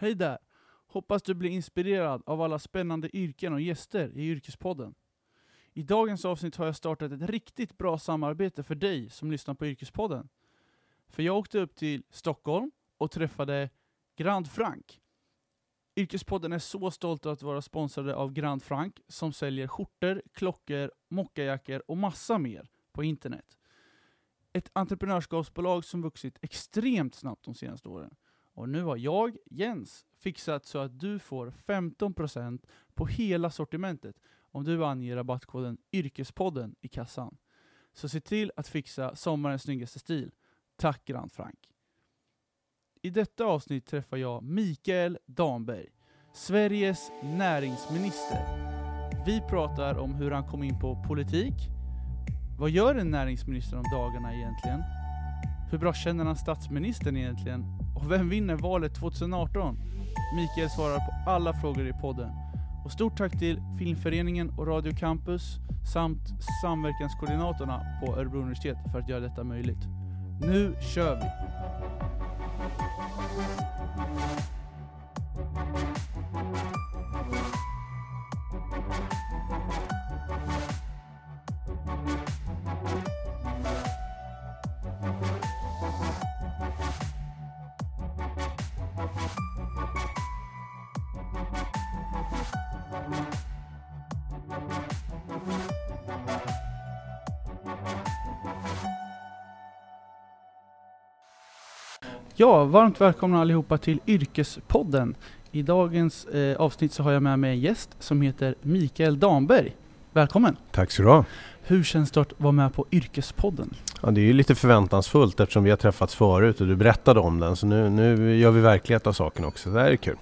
Hej där! Hoppas du blir inspirerad av alla spännande yrken och gäster i Yrkespodden. I dagens avsnitt har jag startat ett riktigt bra samarbete för dig som lyssnar på Yrkespodden. För jag åkte upp till Stockholm och träffade Grand Frank. Yrkespodden är så stolt att vara sponsrade av Grand Frank som säljer skjortor, klockor, mockajackor och massa mer på internet. Ett entreprenörskapsbolag som vuxit extremt snabbt de senaste åren. Och nu har jag, Jens, fixat så att du får 15% på hela sortimentet om du anger rabattkoden Yrkespodden i kassan. Så se till att fixa sommarens snyggaste stil. Tack Grand Frank! I detta avsnitt träffar jag Mikael Damberg, Sveriges näringsminister. Vi pratar om hur han kom in på politik, vad gör en näringsminister om dagarna egentligen? Hur bra känner han statsministern egentligen? Och vem vinner valet 2018? Mikael svarar på alla frågor i podden. Och stort tack till Filmföreningen och Radio Campus samt samverkanskoordinatorerna på Örebro universitet för att göra detta möjligt. Nu kör vi! Ja, varmt välkomna allihopa till Yrkespodden. I dagens eh, avsnitt så har jag med mig en gäst som heter Mikael Damberg. Välkommen! Tack så du ha. Hur känns det att vara med på Yrkespodden? Ja, det är ju lite förväntansfullt eftersom vi har träffats förut och du berättade om den. Så nu, nu gör vi verklighet av saken också. Det här är kul.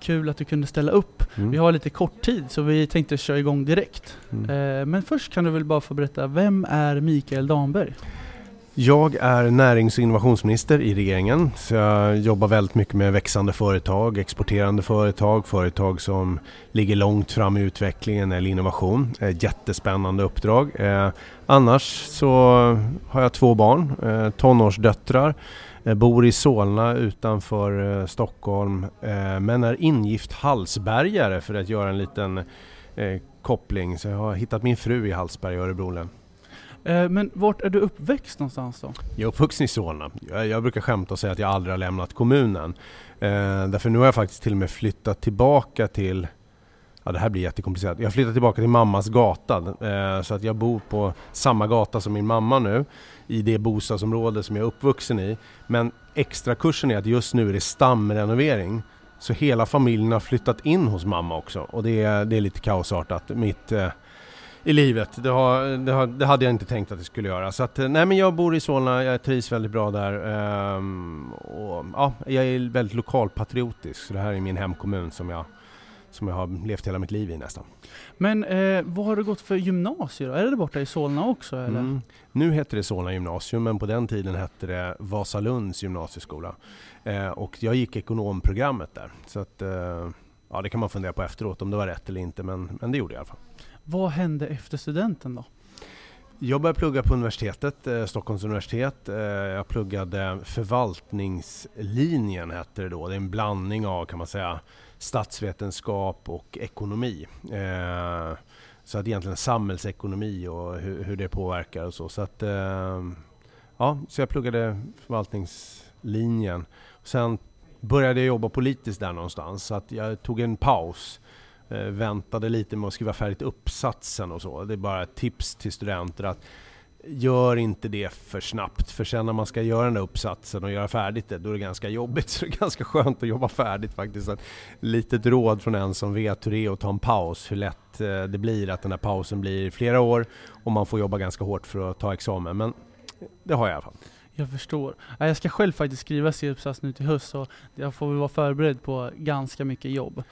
Kul att du kunde ställa upp. Mm. Vi har lite kort tid så vi tänkte köra igång direkt. Mm. Eh, men först kan du väl bara få berätta, vem är Mikael Damberg? Jag är närings och innovationsminister i regeringen. Så jag jobbar väldigt mycket med växande företag, exporterande företag, företag som ligger långt fram i utvecklingen eller innovation. Ett jättespännande uppdrag. Eh, annars så har jag två barn, eh, tonårsdöttrar. Eh, bor i Solna utanför eh, Stockholm eh, men är ingift Hallsbergare för att göra en liten eh, koppling. Så jag har hittat min fru i Hallsberg i Örebro län. Eh, men vart är du uppväxt någonstans då? Jag är uppvuxen i Solna. Jag, jag brukar skämta och säga att jag aldrig har lämnat kommunen. Eh, därför nu har jag faktiskt till och med flyttat tillbaka till Ja det här blir jättekomplicerat. Jag har flyttat tillbaka till mammas gata. Eh, så att jag bor på samma gata som min mamma nu. I det bostadsområde som jag är uppvuxen i. Men extra kursen är att just nu är det stamrenovering. Så hela familjen har flyttat in hos mamma också. Och det är, det är lite kaosartat. Mitt, eh, i livet. Det, har, det, har, det hade jag inte tänkt att det skulle göra. Så att, nej men jag bor i Solna, jag trivs väldigt bra där. Ehm, och, ja, jag är väldigt lokalpatriotisk, så det här är min hemkommun som jag, som jag har levt hela mitt liv i nästan. Men eh, vad har du gått för gymnasier då? Är det borta i Solna också eller? Mm. Nu heter det Solna gymnasium, men på den tiden hette det Vasalunds gymnasieskola. Eh, och jag gick ekonomprogrammet där. Så att, eh, ja det kan man fundera på efteråt om det var rätt eller inte, men, men det gjorde jag i alla fall. Vad hände efter studenten då? Jag började plugga på universitetet, eh, Stockholms universitet. Eh, jag pluggade förvaltningslinjen hette det då. Det är en blandning av kan man säga statsvetenskap och ekonomi. Eh, så att egentligen samhällsekonomi och hur, hur det påverkar och så. Så, att, eh, ja, så jag pluggade förvaltningslinjen. Sen började jag jobba politiskt där någonstans så att jag tog en paus Eh, väntade lite med att skriva färdigt uppsatsen och så. Det är bara ett tips till studenter att gör inte det för snabbt. För sen när man ska göra den där uppsatsen och göra färdigt det, då är det ganska jobbigt. Så det är ganska skönt att jobba färdigt faktiskt. Ett litet råd från en som vet hur det är att ta en paus. Hur lätt eh, det blir att den här pausen blir flera år och man får jobba ganska hårt för att ta examen. Men det har jag i alla fall. Jag förstår. Jag ska själv faktiskt skriva C-uppsats nu till höst så jag får väl vara förberedd på ganska mycket jobb.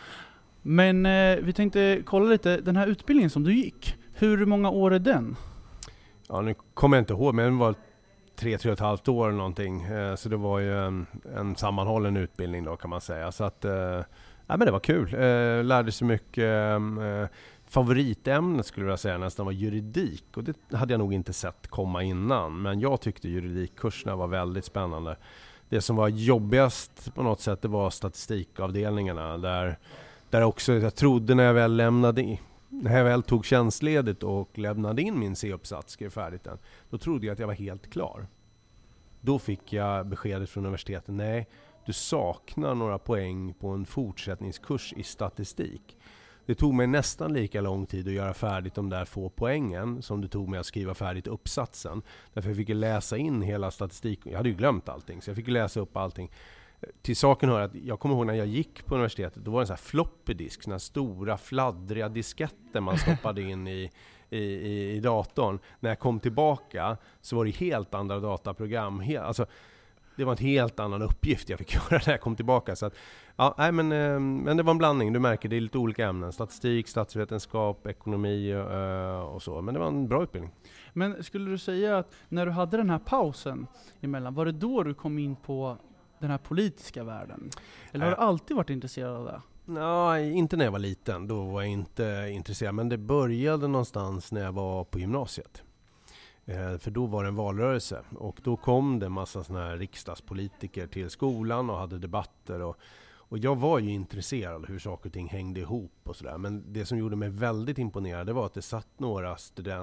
Men eh, vi tänkte kolla lite, den här utbildningen som du gick, hur många år är den? Ja, nu kommer jag inte ihåg, men det var tre, tre och ett halvt år eller någonting. Eh, Så det var ju en, en sammanhållen utbildning då kan man säga. Så att, eh, ja, men det var kul. Eh, Lärde sig mycket. eh, Favoritämnet skulle jag säga nästan var juridik och det hade jag nog inte sett komma innan. Men jag tyckte juridikkurserna var väldigt spännande. det som var jobbigast på något sätt, det var statistikavdelningarna. Där, där också, jag trodde när jag väl lämnade in, när jag väl tog tjänstledigt och lämnade in min C-uppsats, skrev färdigt den, då trodde jag att jag var helt klar. Då fick jag beskedet från universitetet, nej, du saknar några poäng på en fortsättningskurs i statistik. Det tog mig nästan lika lång tid att göra färdigt de där få poängen som det tog mig att skriva färdigt uppsatsen. Därför jag fick läsa in hela statistiken. Jag hade ju glömt allting, så jag fick läsa upp allting. Till saken hör att jag kommer ihåg när jag gick på universitetet, då var det en sån här floppy disk, såna här stora fladdriga disketter man stoppade in i, i, i, i datorn. När jag kom tillbaka så var det helt andra dataprogram. Helt, alltså, det var en helt annan uppgift jag fick göra när jag kom tillbaka. Så att, ja, nej, men, eh, men det var en blandning, du märker det är lite olika ämnen. Statistik, statsvetenskap, ekonomi eh, och så. Men det var en bra utbildning. Men skulle du säga att när du hade den här pausen emellan, var det då du kom in på den här politiska världen? Eller har du alltid varit intresserad av det? Nej, inte när jag var liten. Då var jag inte intresserad. Men det började någonstans när jag var på gymnasiet. Eh, för då var det en valrörelse och då kom det en massa såna här riksdagspolitiker till skolan och hade debatter. Och, och jag var ju intresserad av hur saker och ting hängde ihop och sådär. Men det som gjorde mig väldigt imponerad var att det satt några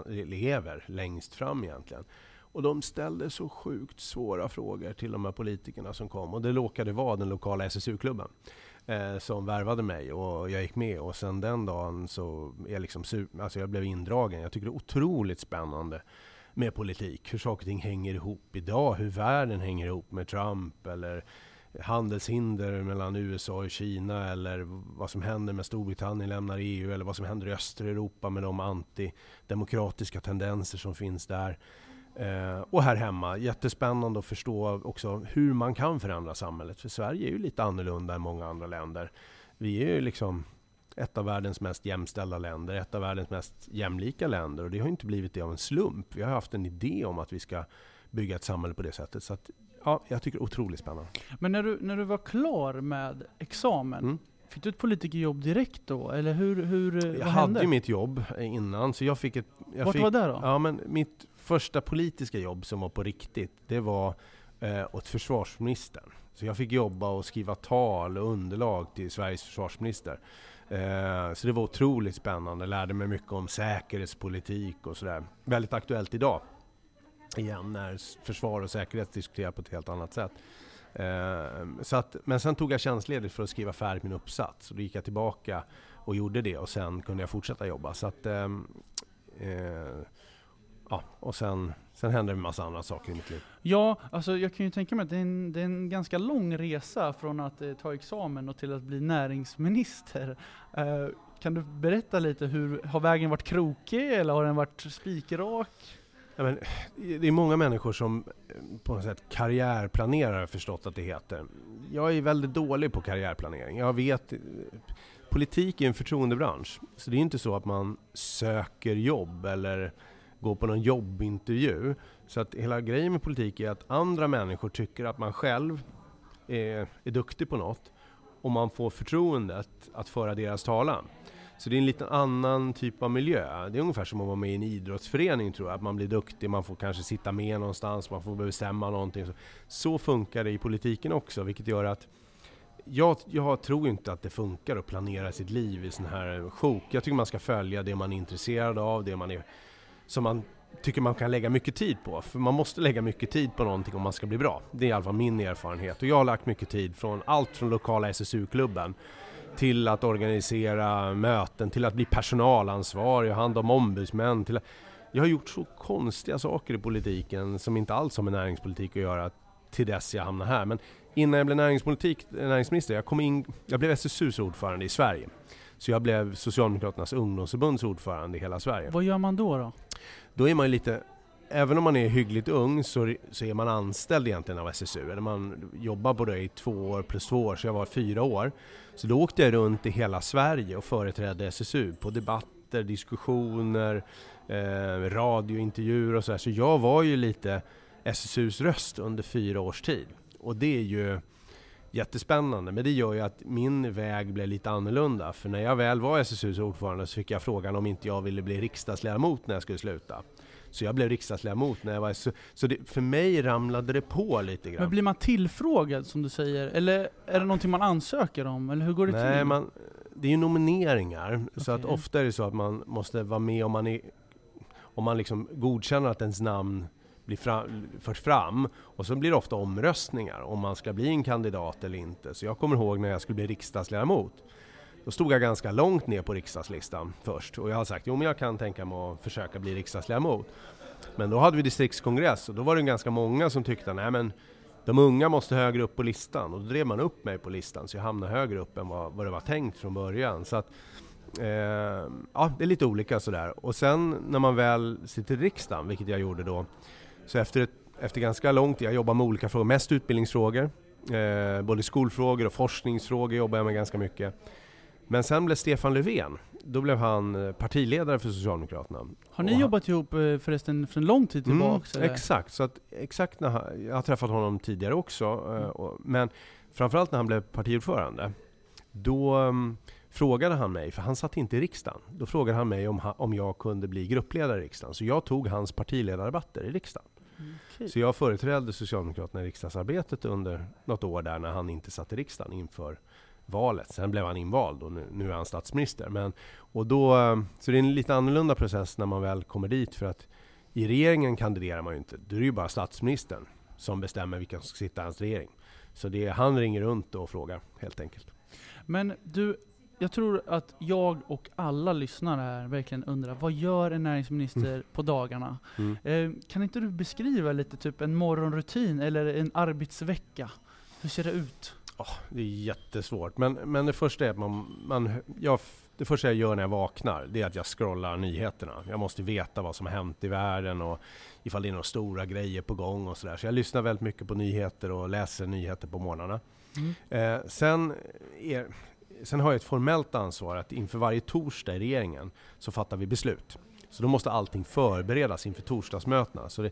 elever längst fram egentligen. Och de ställde så sjukt svåra frågor till de här politikerna som kom. Och det råkade vara den lokala SSU-klubben eh, som värvade mig och jag gick med. Och sen den dagen så är jag liksom alltså jag blev indragen. Jag tycker det är otroligt spännande med politik. Hur saker och ting hänger ihop idag. Hur världen hänger ihop med Trump eller handelshinder mellan USA och Kina eller vad som händer med Storbritannien lämnar EU eller vad som händer i Östeuropa med de antidemokratiska tendenser som finns där. Eh, och här hemma, jättespännande att förstå också hur man kan förändra samhället. För Sverige är ju lite annorlunda än många andra länder. Vi är ju liksom ett av världens mest jämställda länder, ett av världens mest jämlika länder. Och det har inte blivit det av en slump. Vi har haft en idé om att vi ska bygga ett samhälle på det sättet. Så att, ja, jag tycker det är otroligt spännande. Men när du, när du var klar med examen, mm. Fick du ett politikerjobb direkt då? Eller hur, hur, jag hade ju mitt jobb innan, så jag fick ett... Jag Vart fick, var det då? Ja, men mitt första politiska jobb som var på riktigt, det var eh, åt försvarsministern. Så jag fick jobba och skriva tal och underlag till Sveriges försvarsminister. Eh, så det var otroligt spännande, lärde mig mycket om säkerhetspolitik och sådär. Väldigt aktuellt idag. Igen när försvar och säkerhet diskuteras på ett helt annat sätt. Eh, så att, men sen tog jag tjänstledigt för att skriva färdigt min uppsats. Och då gick jag tillbaka och gjorde det och sen kunde jag fortsätta jobba. Så att, ehm, eh, ja, och sen, sen hände det en massa andra saker i mitt liv. Ja, alltså jag kan ju tänka mig att det är en, det är en ganska lång resa från att eh, ta examen och till att bli näringsminister. Eh, kan du berätta lite, hur, har vägen varit krokig eller har den varit spikrak? Ja, men, det är många människor som eh, på något sätt karriärplanerar förstått att det heter. Jag är väldigt dålig på karriärplanering. Jag vet, politik är en förtroendebransch. Så det är inte så att man söker jobb eller gå på någon jobbintervju. Så att hela grejen med politik är att andra människor tycker att man själv är, är duktig på något och man får förtroendet att föra deras talan. Så det är en lite annan typ av miljö. Det är ungefär som att vara med i en idrottsförening tror jag. Att man blir duktig, man får kanske sitta med någonstans, man får bestämma någonting. Så funkar det i politiken också, vilket gör att jag, jag, tror inte att det funkar att planera sitt liv i sån här sjok. Jag tycker man ska följa det man är intresserad av, det man är som man tycker man kan lägga mycket tid på. För man måste lägga mycket tid på någonting om man ska bli bra. Det är i alla fall min erfarenhet. Och jag har lagt mycket tid från allt från lokala SSU-klubben till att organisera möten, till att bli personalansvarig och hand om ombudsmän. Till att... Jag har gjort så konstiga saker i politiken som inte alls har med näringspolitik att göra till dess jag hamnade här. Men innan jag blev näringspolitik, näringsminister, jag, kom in, jag blev SSUs ordförande i Sverige. Så jag blev Socialdemokraternas ungdomsförbunds ordförande i hela Sverige. Vad gör man då? Då, då är man ju lite Även om man är hyggligt ung så, så är man anställd egentligen av SSU. Eller man jobbar på det i två år plus två år, så jag var fyra år. Så då åkte jag runt i hela Sverige och företrädde SSU på debatter, diskussioner, eh, radiointervjuer och sådär. Så jag var ju lite SSUs röst under fyra års tid. Och det är ju jättespännande. Men det gör ju att min väg blev lite annorlunda. För när jag väl var SSUs ordförande så fick jag frågan om inte jag ville bli riksdagsledamot när jag skulle sluta. Så jag blev riksdagsledamot när jag var... Så, så det, för mig ramlade det på lite grann. Men blir man tillfrågad som du säger? Eller är det någonting man ansöker om? Eller hur går det Nej, till? man, det är ju nomineringar. Så att ofta är det så att man måste vara med om man, är, om man liksom godkänner att ens namn blir fram, förs fram. Och så blir det ofta omröstningar om man ska bli en kandidat eller inte. Så jag kommer ihåg när jag skulle bli riksdagsledamot. Då stod jag ganska långt ner på riksdagslistan först och jag har sagt jo men jag kan tänka mig att försöka bli riksdagsledamot. Men då hade vi distriktskongress och då var det ganska många som tyckte nej men de unga måste högre upp på listan och då drev man upp mig på listan så jag hamnade högre upp än vad, vad det var tänkt från början. Så att, eh, ja, det är lite olika sådär. Och sen när man väl sitter i riksdagen, vilket jag gjorde då, så efter, ett, efter ganska lång tid, jag jobbar med olika frågor, mest utbildningsfrågor, eh, både skolfrågor och forskningsfrågor jobbar jag med ganska mycket. Men sen blev Stefan Löfven, då blev han eh, partiledare för Socialdemokraterna. Har ni han- jobbat ihop eh, förresten för en lång tid tillbaks? Mm, exakt, så att, exakt när han, jag har träffat honom tidigare också, eh, och, men framförallt när han blev partiordförande, då um, frågade han mig, för han satt inte i riksdagen, då frågade han mig om, ha, om jag kunde bli gruppledare i riksdagen. Så jag tog hans partiledardebatter i riksdagen. Okej. Så jag företrädde Socialdemokraterna i riksdagsarbetet under något år där när han inte satt i riksdagen inför valet. Sen blev han invald och nu, nu är han statsminister. Men, och då, så det är en lite annorlunda process när man väl kommer dit för att i regeringen kandiderar man ju inte. Då är det ju bara statsministern som bestämmer vilka som ska sitta i hans regering. Så det är, han ringer runt och frågar helt enkelt. Men du, jag tror att jag och alla lyssnare här verkligen undrar, vad gör en näringsminister på dagarna? Mm. Eh, kan inte du beskriva lite typ en morgonrutin eller en arbetsvecka? Hur ser det ut? Det är jättesvårt. Men, men det första är att man, man jag, det första jag gör när jag vaknar, det är att jag scrollar nyheterna. Jag måste veta vad som har hänt i världen och ifall det är några stora grejer på gång och sådär. Så jag lyssnar väldigt mycket på nyheter och läser nyheter på morgnarna. Mm. Eh, sen, är, sen har jag ett formellt ansvar att inför varje torsdag i regeringen så fattar vi beslut. Så då måste allting förberedas inför torsdagsmötena. Så det,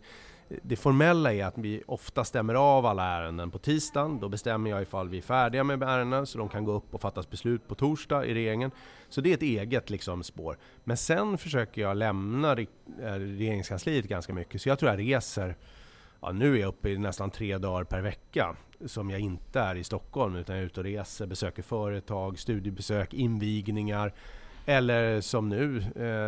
det formella är att vi ofta stämmer av alla ärenden på tisdagen. Då bestämmer jag ifall vi är färdiga med ärendena så de kan gå upp och fattas beslut på torsdag i regeringen. Så det är ett eget liksom, spår. Men sen försöker jag lämna eh, regeringskansliet ganska mycket. Så jag tror jag reser, ja, nu är jag uppe i nästan tre dagar per vecka som jag inte är i Stockholm utan jag är ute och reser, besöker företag, studiebesök, invigningar. Eller som nu,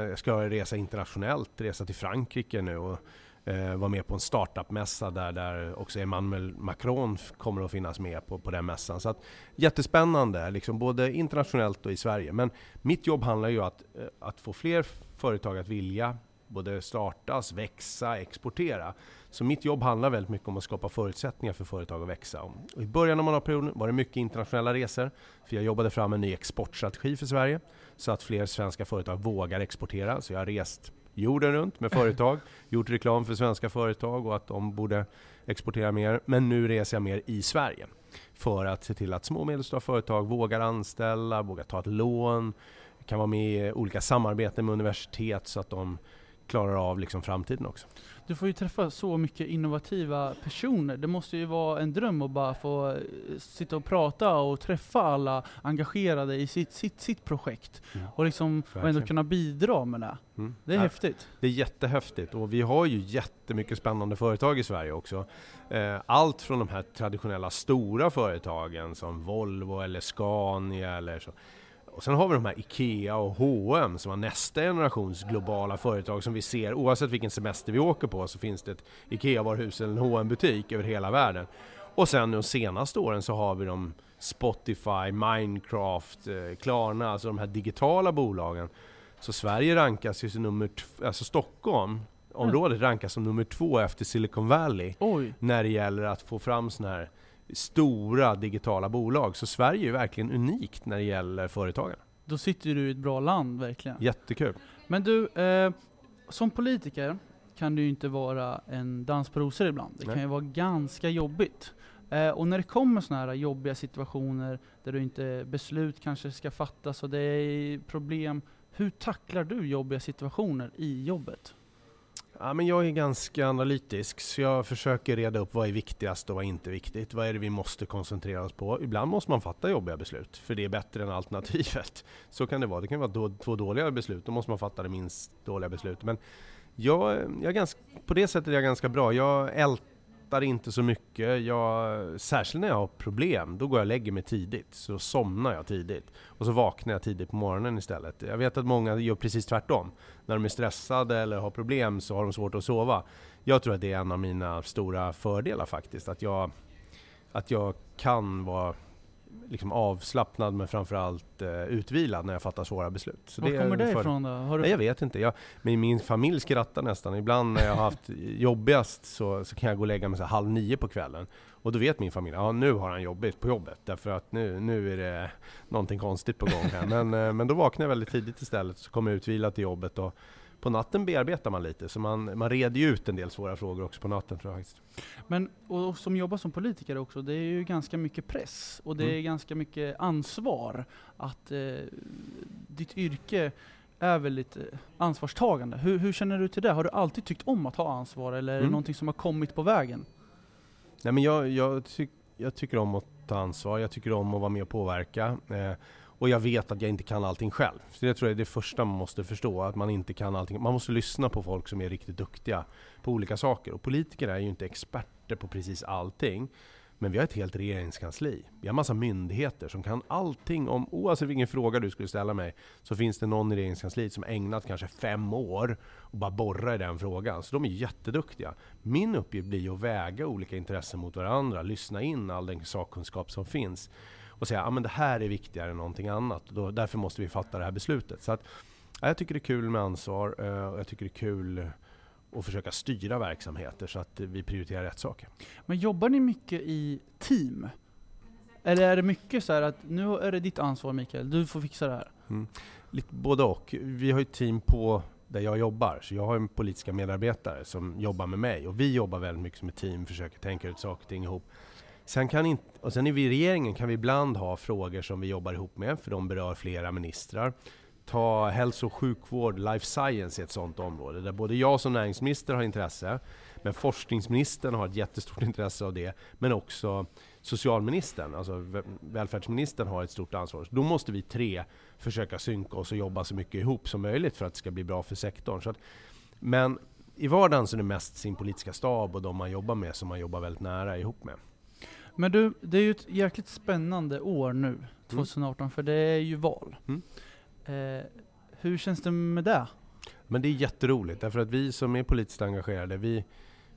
jag ska resa internationellt, resa till Frankrike nu och eh, vara med på en startup-mässa där, där också Emmanuel Macron kommer att finnas med på, på den mässan. Så att, jättespännande, liksom både internationellt och i Sverige. Men mitt jobb handlar ju om att, eh, att få fler företag att vilja både startas, växa, exportera. Så mitt jobb handlar väldigt mycket om att skapa förutsättningar för företag att växa. Och I början av mandatperioden var det mycket internationella resor, för jag jobbade fram en ny exportstrategi för Sverige, så att fler svenska företag vågar exportera. Så jag har rest jorden runt med företag, gjort reklam för svenska företag och att de borde exportera mer. Men nu reser jag mer i Sverige för att se till att små och medelstora företag vågar anställa, vågar ta ett lån, kan vara med i olika samarbeten med universitet så att de klarar av liksom framtiden också. Du får ju träffa så mycket innovativa personer. Det måste ju vara en dröm att bara få eh, sitta och prata och träffa alla engagerade i sitt, sitt, sitt projekt. Mm. Och liksom och ändå kunna bidra med det. Mm. Det är Ja, häftigt. Det är jättehäftigt och vi har ju jättemycket spännande företag i Sverige också. Eh, Allt från de här traditionella stora företagen som Volvo eller Scania eller så. Och sen har vi de här IKEA och H&M som var nästa generations globala företag som vi ser oavsett vilken semester vi åker på så finns det ett IKEA-varuhus eller en hm butik över hela världen. Och sen de senaste åren så har vi de Spotify, Minecraft, eh, Klarna, alltså de här digitala bolagen. Så Sverige rankas ju som nummer alltså Stockholm området rankas som nummer två efter Silicon Valley Oj. när det gäller att få fram sådana här stora digitala bolag. Så Sverige är verkligen unikt när det gäller företagande. Då sitter du i ett bra land verkligen. Jättekul. Men du, eh, som politiker kan du ju inte vara en dans på rosor ibland. Det Nej. kan ju vara ganska jobbigt. Eh, och när det kommer sådana här jobbiga situationer där du inte beslut kanske ska fattas och det är problem. Hur tacklar du jobbiga situationer i jobbet? Ja, men jag är ganska analytisk så jag försöker reda upp vad är viktigast och vad är inte viktigt. Vad är det vi måste koncentrera oss på? Ibland måste man fatta jobbiga beslut för det är bättre än alternativet. Så kan det vara. Det kan vara två dåliga beslut, då måste man fatta det minst dåliga beslutet. Men Jag, jag är ganska, på det sättet är jag ganska bra. Jag ältar inte så mycket. Jag, särskilt när jag har problem, då går jag och lägger mig tidigt. Så somnar jag tidigt. Och så vaknar jag tidigt på morgonen istället. Jag vet att många gör precis tvärtom. När de är stressade eller har problem så har de svårt att sova. Jag tror att det är en av mina stora fördelar faktiskt. Att jag, att jag kan vara liksom avslappnad men framförallt eh, utvilad när jag fattar svåra beslut. Så Var kommer det ifrån då? Har du... Nej, jag vet inte. Jag, men min familj skrattar nästan. Ibland när jag har haft jobbigast så, så kan jag gå och lägga mig så halv nio på kvällen. Och då vet min familj, ja nu har han jobbigt på jobbet därför att nu, nu är det någonting konstigt på gång här. Men, eh, men då vaknar jag väldigt tidigt istället så kommer jag utvilad till jobbet och på natten bearbetar man lite, så man, man reder ju ut en del svåra frågor också på natten tror jag faktiskt. Men, och som jobbar som politiker också, det är ju ganska mycket press och det mm. är ganska mycket ansvar att eh, ditt yrke är väldigt ansvarstagande. Hur, hur, känner du till det? Har du alltid tyckt om att ha ansvar eller är mm. det någonting som har kommit på vägen? Nej men jag, jag, tyck, jag tycker om att ta ansvar, jag tycker om att vara med och påverka. Eh, och jag vet att jag inte kan allting själv. Så det tror jag är det första man måste förstå, att man inte kan allting. Man måste lyssna på folk som är riktigt duktiga på olika saker. Och politiker är ju inte experter på precis allting. Men vi har ett helt regeringskansli. Vi har massa myndigheter som kan allting om, oavsett vilken fråga du skulle ställa mig, så finns det någon i regeringskansliet som ägnat kanske fem år och bara borra i den frågan. Så de är jätteduktiga. Min uppgift blir att väga olika intressen mot varandra, lyssna in all den sakkunskap som finns och säga att ah, det här är viktigare än någonting annat. Då, därför måste vi fatta det här beslutet. Så att, ja, jag tycker det är kul med ansvar eh, och jag tycker det är kul att försöka styra verksamheter så att vi prioriterar rätt saker. Men jobbar ni mycket i team? Eller är det mycket så att nu är det ditt ansvar Mikael, du får fixa det här? Mm. Lite både och. Vi har ju team på där jag jobbar, så jag har en politiska medarbetare som jobbar med mig och vi jobbar väldigt mycket som ett team, försöker tänka ut saker och ting ihop. Sen kan inte, och sen i regeringen kan vi ibland ha frågor som vi jobbar ihop med, för de berör flera ministrar. Ta hälso och sjukvård, life science är ett sådant område, där både jag som näringsminister har intresse, men forskningsministern har ett jättestort intresse av det, men också socialministern, alltså välfärdsministern har ett stort ansvar. Så då måste vi tre försöka synka oss och jobba så mycket ihop som möjligt för att det ska bli bra för sektorn. Så att, men i vardagen så är det mest sin politiska stab och de man jobbar med som man jobbar väldigt nära ihop med. Men du, det är ju ett jäkligt spännande år nu, 2018, mm. för det är ju val. Mm. Eh, hur känns det med det? Men det är jätteroligt, därför att vi som är politiskt engagerade, vi,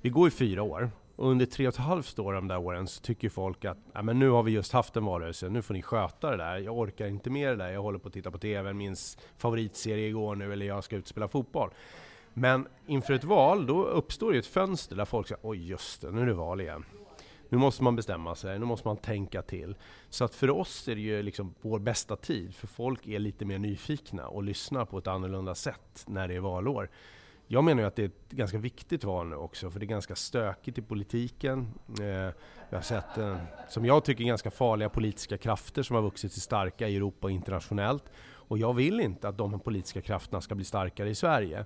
vi går i fyra år. Och under tre och ett halvt år de där åren så tycker folk att ja, men nu har vi just haft en valrörelse, nu får ni sköta det där. Jag orkar inte med det där, jag håller på att titta på TV, minns favoritserie igår nu, eller jag ska ut och spela fotboll. Men inför ett val, då uppstår ju ett fönster där folk säger oj just det, nu är det val igen. Nu måste man bestämma sig, nu måste man tänka till. Så att för oss är det ju liksom vår bästa tid, för folk är lite mer nyfikna och lyssnar på ett annorlunda sätt när det är valår. Jag menar ju att det är ett ganska viktigt val nu också, för det är ganska stökigt i politiken. Eh, jag har sett, eh, som jag tycker, ganska farliga politiska krafter som har vuxit sig starka i Europa och internationellt. Och jag vill inte att de politiska krafterna ska bli starkare i Sverige.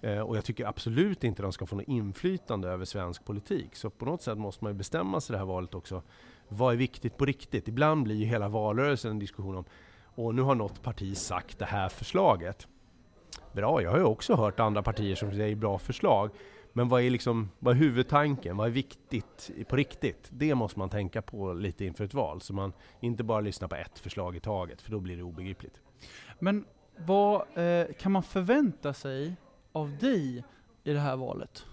Eh, och jag tycker absolut inte de ska få något inflytande över svensk politik. Så på något sätt måste man ju bestämma sig det här valet också. Vad är viktigt på riktigt? Ibland blir ju hela valrörelsen en diskussion om och nu har något parti sagt det här förslaget. Bra, jag har ju också hört andra partier som säger bra förslag. Men vad är, liksom, vad är huvudtanken? Vad är viktigt på riktigt? Det måste man tänka på lite inför ett val, så man inte bara lyssnar på ett förslag i taget, för då blir det obegripligt. Men vad eh, kan man förvänta sig av dig i det här valet?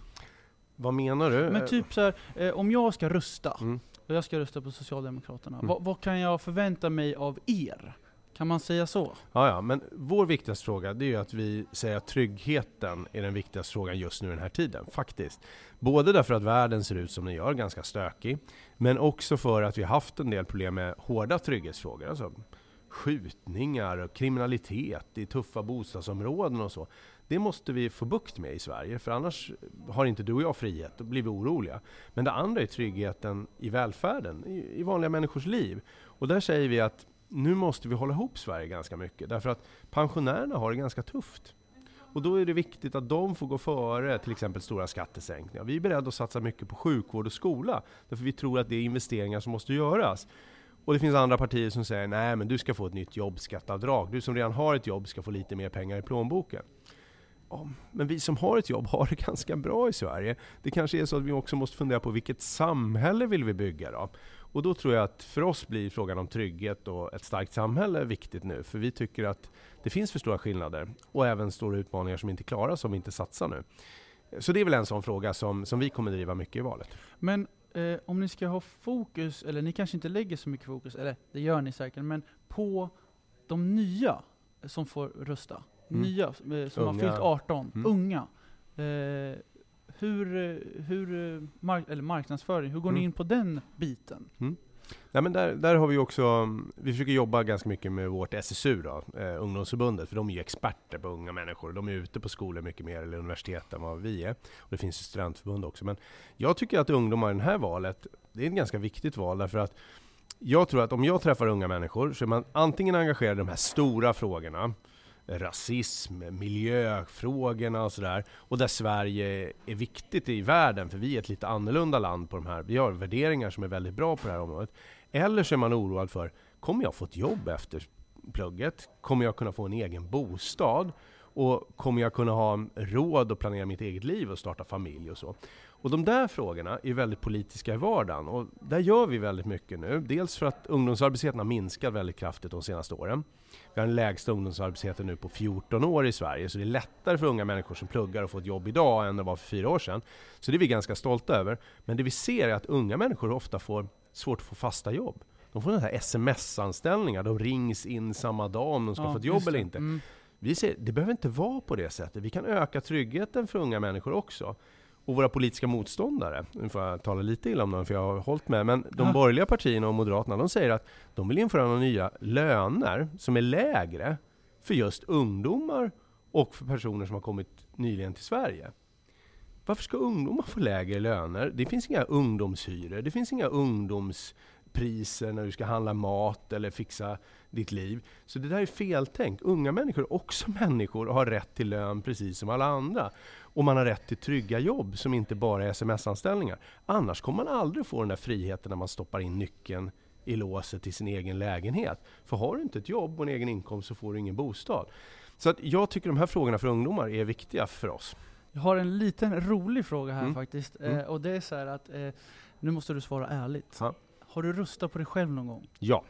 Vad menar du? Men typ så här, eh, om jag ska rösta, mm. och jag ska rösta på Socialdemokraterna, mm. vad, vad, kan jag förvänta mig av er? Kan man säga så? Ja, ja, men vår viktigaste fråga det är ju att vi säger att tryggheten är den viktigaste frågan just nu i den här tiden, faktiskt. Både därför att världen ser ut som den gör, ganska stökig, men också för att vi har haft en del problem med hårda trygghetsfrågor. Alltså skjutningar och kriminalitet i tuffa bostadsområden och så. Det måste vi få bukt med i Sverige, för annars har inte du och jag frihet, då blir vi oroliga. Men det andra är tryggheten i välfärden, i, i vanliga människors liv. Och där säger vi att nu måste vi hålla ihop Sverige ganska mycket, därför att pensionärerna har det ganska tufft. Och då är det viktigt att de får gå före till exempel stora skattesänkningar. Vi är beredda att satsa mycket på sjukvård och skola, därför vi tror att det är investeringar som måste göras. Och det finns andra partier som säger nej men du ska få ett nytt jobbskatteavdrag. Du som redan har ett jobb ska få lite mer pengar i plånboken ja, men vi som har ett jobb har det ganska bra i Sverige. Det kanske är så att vi också måste fundera på vilket samhälle vill vi bygga då? Och då tror jag att för oss blir frågan om trygghet och ett starkt samhälle viktigt nu. För vi tycker att det finns för stora skillnader och även stora utmaningar som inte klaras om vi inte satsar nu. Så det är väl en sån fråga som, som vi kommer driva mycket i valet. Men eh, om ni ska ha fokus, eller ni kanske inte lägger så mycket fokus, eller det gör ni säkert, men på de nya som får rösta. Mm. Nya eh, som har Unga. fyllt 18, Mm. unga. Eh, hur, hur, mark eller marknadsföring, hur går ni Mm. in på den biten? Nej, men där, där har vi också, vi försöker jobba ganska mycket med vårt SSU, då, eh, ungdomsförbundet, för de är ju experter på unga människor. De är ute på skolor mycket mer, eller universitet, än vad vi är. Och det finns studentförbund också. Men jag tycker att ungdomar i det här valet, det är ett ganska viktigt val, därför att jag tror att om jag träffar unga människor så är man antingen engagerad i de här stora frågorna, rasism, miljöfrågorna och sådär. Och där Sverige är viktigt i världen, för vi är ett lite annorlunda land på de här. Vi har värderingar som är väldigt bra på det här området. Eller så är man oroad för, kommer jag få ett jobb efter plugget? Kommer jag kunna få en egen bostad? Och kommer jag kunna ha råd att planera mitt eget liv och starta familj och så? Och de där frågorna är väldigt politiska i vardagen och där gör vi väldigt mycket nu. Dels för att ungdomsarbetslösheten har minskat väldigt kraftigt de senaste åren. Vi har den lägsta ungdomsarbetslösheten nu på 14 år i Sverige, så det är lättare för unga människor som pluggar att få ett jobb idag än det var för fyra år sedan. Så det är vi ganska stolta över. Men det vi ser är att unga människor ofta får svårt att få fasta jobb. De får sådana här sms-anställningar, de rings in samma dag om de ska Ja, få ett jobb eller inte. Mm. Vi ser, det behöver inte vara på det sättet. Vi kan öka tryggheten för unga människor också. Och våra politiska motståndare, nu får jag tala lite illa om dem för jag har hållit med, men de Ja. borgerliga partierna och Moderaterna, de säger att de vill införa några nya löner som är lägre för just ungdomar och för personer som har kommit nyligen till Sverige. Varför ska ungdomar få lägre löner? Det finns inga ungdomshyror, det finns inga ungdomspriser när du ska handla mat eller fixa ditt liv. Så det där är feltänkt. Unga människor är också människor och har rätt till lön precis som alla andra. Och man har rätt till trygga jobb som inte bara är sms-anställningar. Annars kommer man aldrig få den där friheten när man stoppar in nyckeln i låset till sin egen lägenhet. För har du inte ett jobb och en egen inkomst så får du ingen bostad. Så att jag tycker de här frågorna för ungdomar är viktiga för oss. Jag har en liten rolig fråga här Mm. faktiskt. Mm. Eh, och det är så att, eh, nu måste du svara ärligt. Ja. Har du röstat på dig själv någon gång? Ja,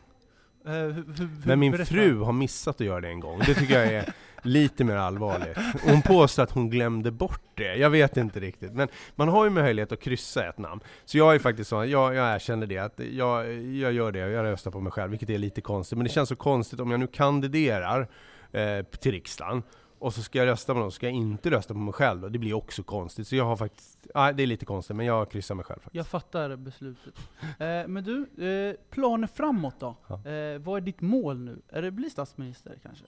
Eh, hur, hur, men min berätta. fru har missat att göra det en gång. Det tycker jag är lite mer allvarligt. Hon påstår att hon glömde bort det. Jag vet inte riktigt. Men man har ju möjlighet att kryssa ett namn. Så jag är faktiskt så, jag, jag erkänner det, att jag, jag gör det, jag röstar på mig själv, vilket är lite konstigt. Men det känns så konstigt om jag nu kandiderar eh, till riksdagen och så ska jag rösta på någon, så ska jag inte rösta på mig själv. då. Det blir också konstigt. Så jag har faktiskt, nej det är lite konstigt, men jag kryssar mig själv faktiskt. Jag fattar beslutet. Eh, men du, eh, planer framåt då? Ja. Eh, vad är ditt mål nu? Är det att bli statsminister kanske?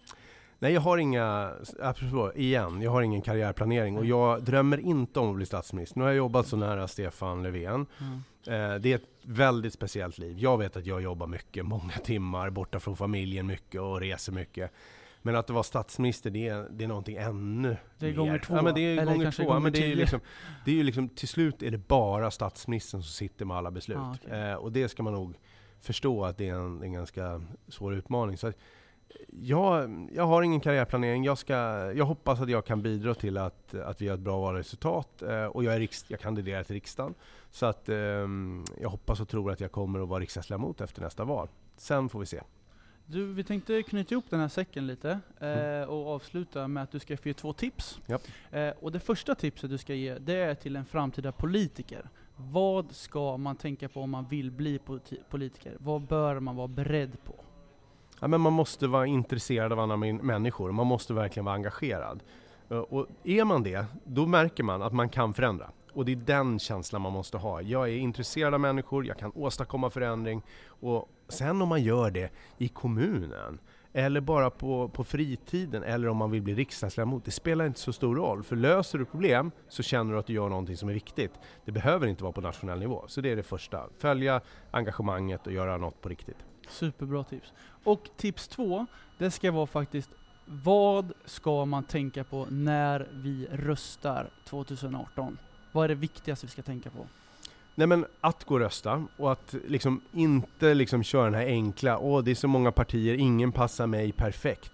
Nej, jag har inga, apropå, igen, jag har ingen karriärplanering och jag drömmer inte om att bli statsminister. Nu har jag jobbat så nära Stefan Löfven. Eh, Det är ett väldigt speciellt liv. Jag vet att jag jobbar mycket, många timmar, borta från familjen mycket och reser mycket. Men att vara statsminister, det är, det är någonting ännu Det är mer. gånger två, Ja, men det är eller gånger två. gånger men det är ju liksom, det är ju liksom, till slut är det bara statsministern som sitter med alla beslut. Ah, okej. eh, och det ska man nog förstå att det är en, en ganska svår utmaning. Så jag, jag har ingen karriärplanering. Jag, ska, jag hoppas att jag kan bidra till att, att vi har ett bra valresultat. Eh, och jag, är riks, jag kandiderar till riksdagen. Så att, ehm, jag hoppas och tror att jag kommer att vara riksdagsledamot efter nästa val. Sen får vi se. Du, vi tänkte knyta ihop den här säcken lite eh, Mm. och avsluta med att du ska få ge två tips. Japp. Eh, och det första tipset du ska ge, det är till en framtida politiker. Vad ska man tänka på om man vill bli politi- politiker? Vad bör man vara beredd på? Ja, men man måste vara intresserad av andra människor. Man måste verkligen vara engagerad. Eh, Och är man det, då märker man att man kan förändra. Och det är den känslan man måste ha. Jag är intresserad av människor, jag kan åstadkomma förändring. Och sen om man gör det i kommunen, eller bara på, på fritiden, eller om man vill bli riksdagsledamot, det spelar inte så stor roll. För löser du problem så känner du att du gör någonting som är viktigt. Det behöver inte vara på nationell nivå. Så det är det första. Följa engagemanget och göra något på riktigt. Superbra tips. Och tips två, det ska vara faktiskt vad ska man tänka på när vi röstar 2018? Vad är det viktigaste vi ska tänka på? Nej men att gå och rösta och att liksom inte liksom köra den här enkla, åh det är så många partier, ingen passar mig perfekt.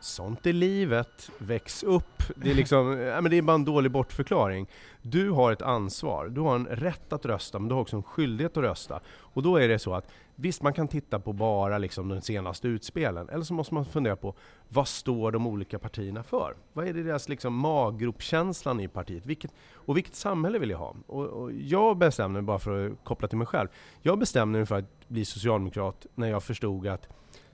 Sånt är livet, väx upp. Det är, liksom, ja, men det är bara en dålig bortförklaring. Du har ett ansvar, du har en rätt att rösta, men du har också en skyldighet att rösta. Och då är det så att visst, man kan titta på bara liksom de senaste utspelen, eller så måste man fundera på vad står de olika partierna för? Vad är det deras liksom maggropkänslan i partiet? Vilket, och vilket samhälle vill jag ha? Och, och jag bestämde mig, bara för att koppla till mig själv, jag bestämde mig för att bli socialdemokrat när jag förstod att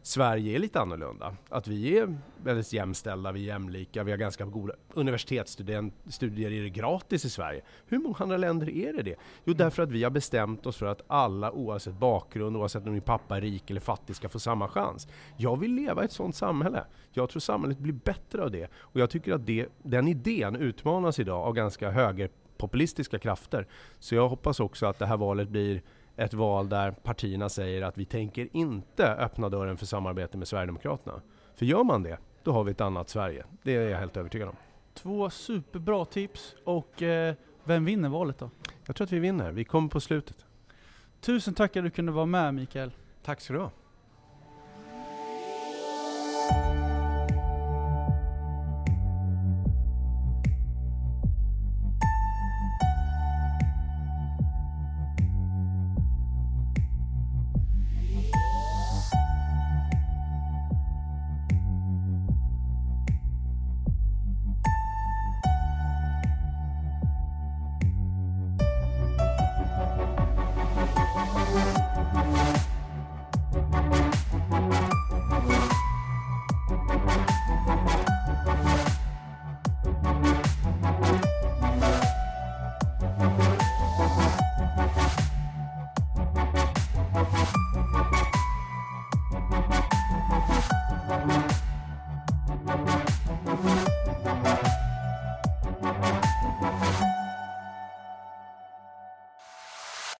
Sverige är lite annorlunda. Att vi är väldigt jämställda, vi är jämlika, vi har ganska goda universitetsstudier är det gratis i Sverige. Hur många andra länder är det det? Jo, mm. därför att vi har bestämt oss för att alla oavsett bakgrund, oavsett om din pappa är rik eller fattig, ska få samma chans. Jag vill leva i ett sådant samhälle. Jag tror samhället blir bättre av det. Och jag tycker att det, den idén utmanas idag av ganska högerpopulistiska krafter. Så jag hoppas också att det här valet blir ett val där partierna säger att vi tänker inte öppna dörren för samarbete med Sverigedemokraterna. För gör man det, då har vi ett annat Sverige. Det är jag helt övertygad om. Två superbra tips och eh, vem vinner valet då? Jag tror att vi vinner. Vi kommer på slutet. Tusen tack att du kunde vara med Mikael. Tack så du ha.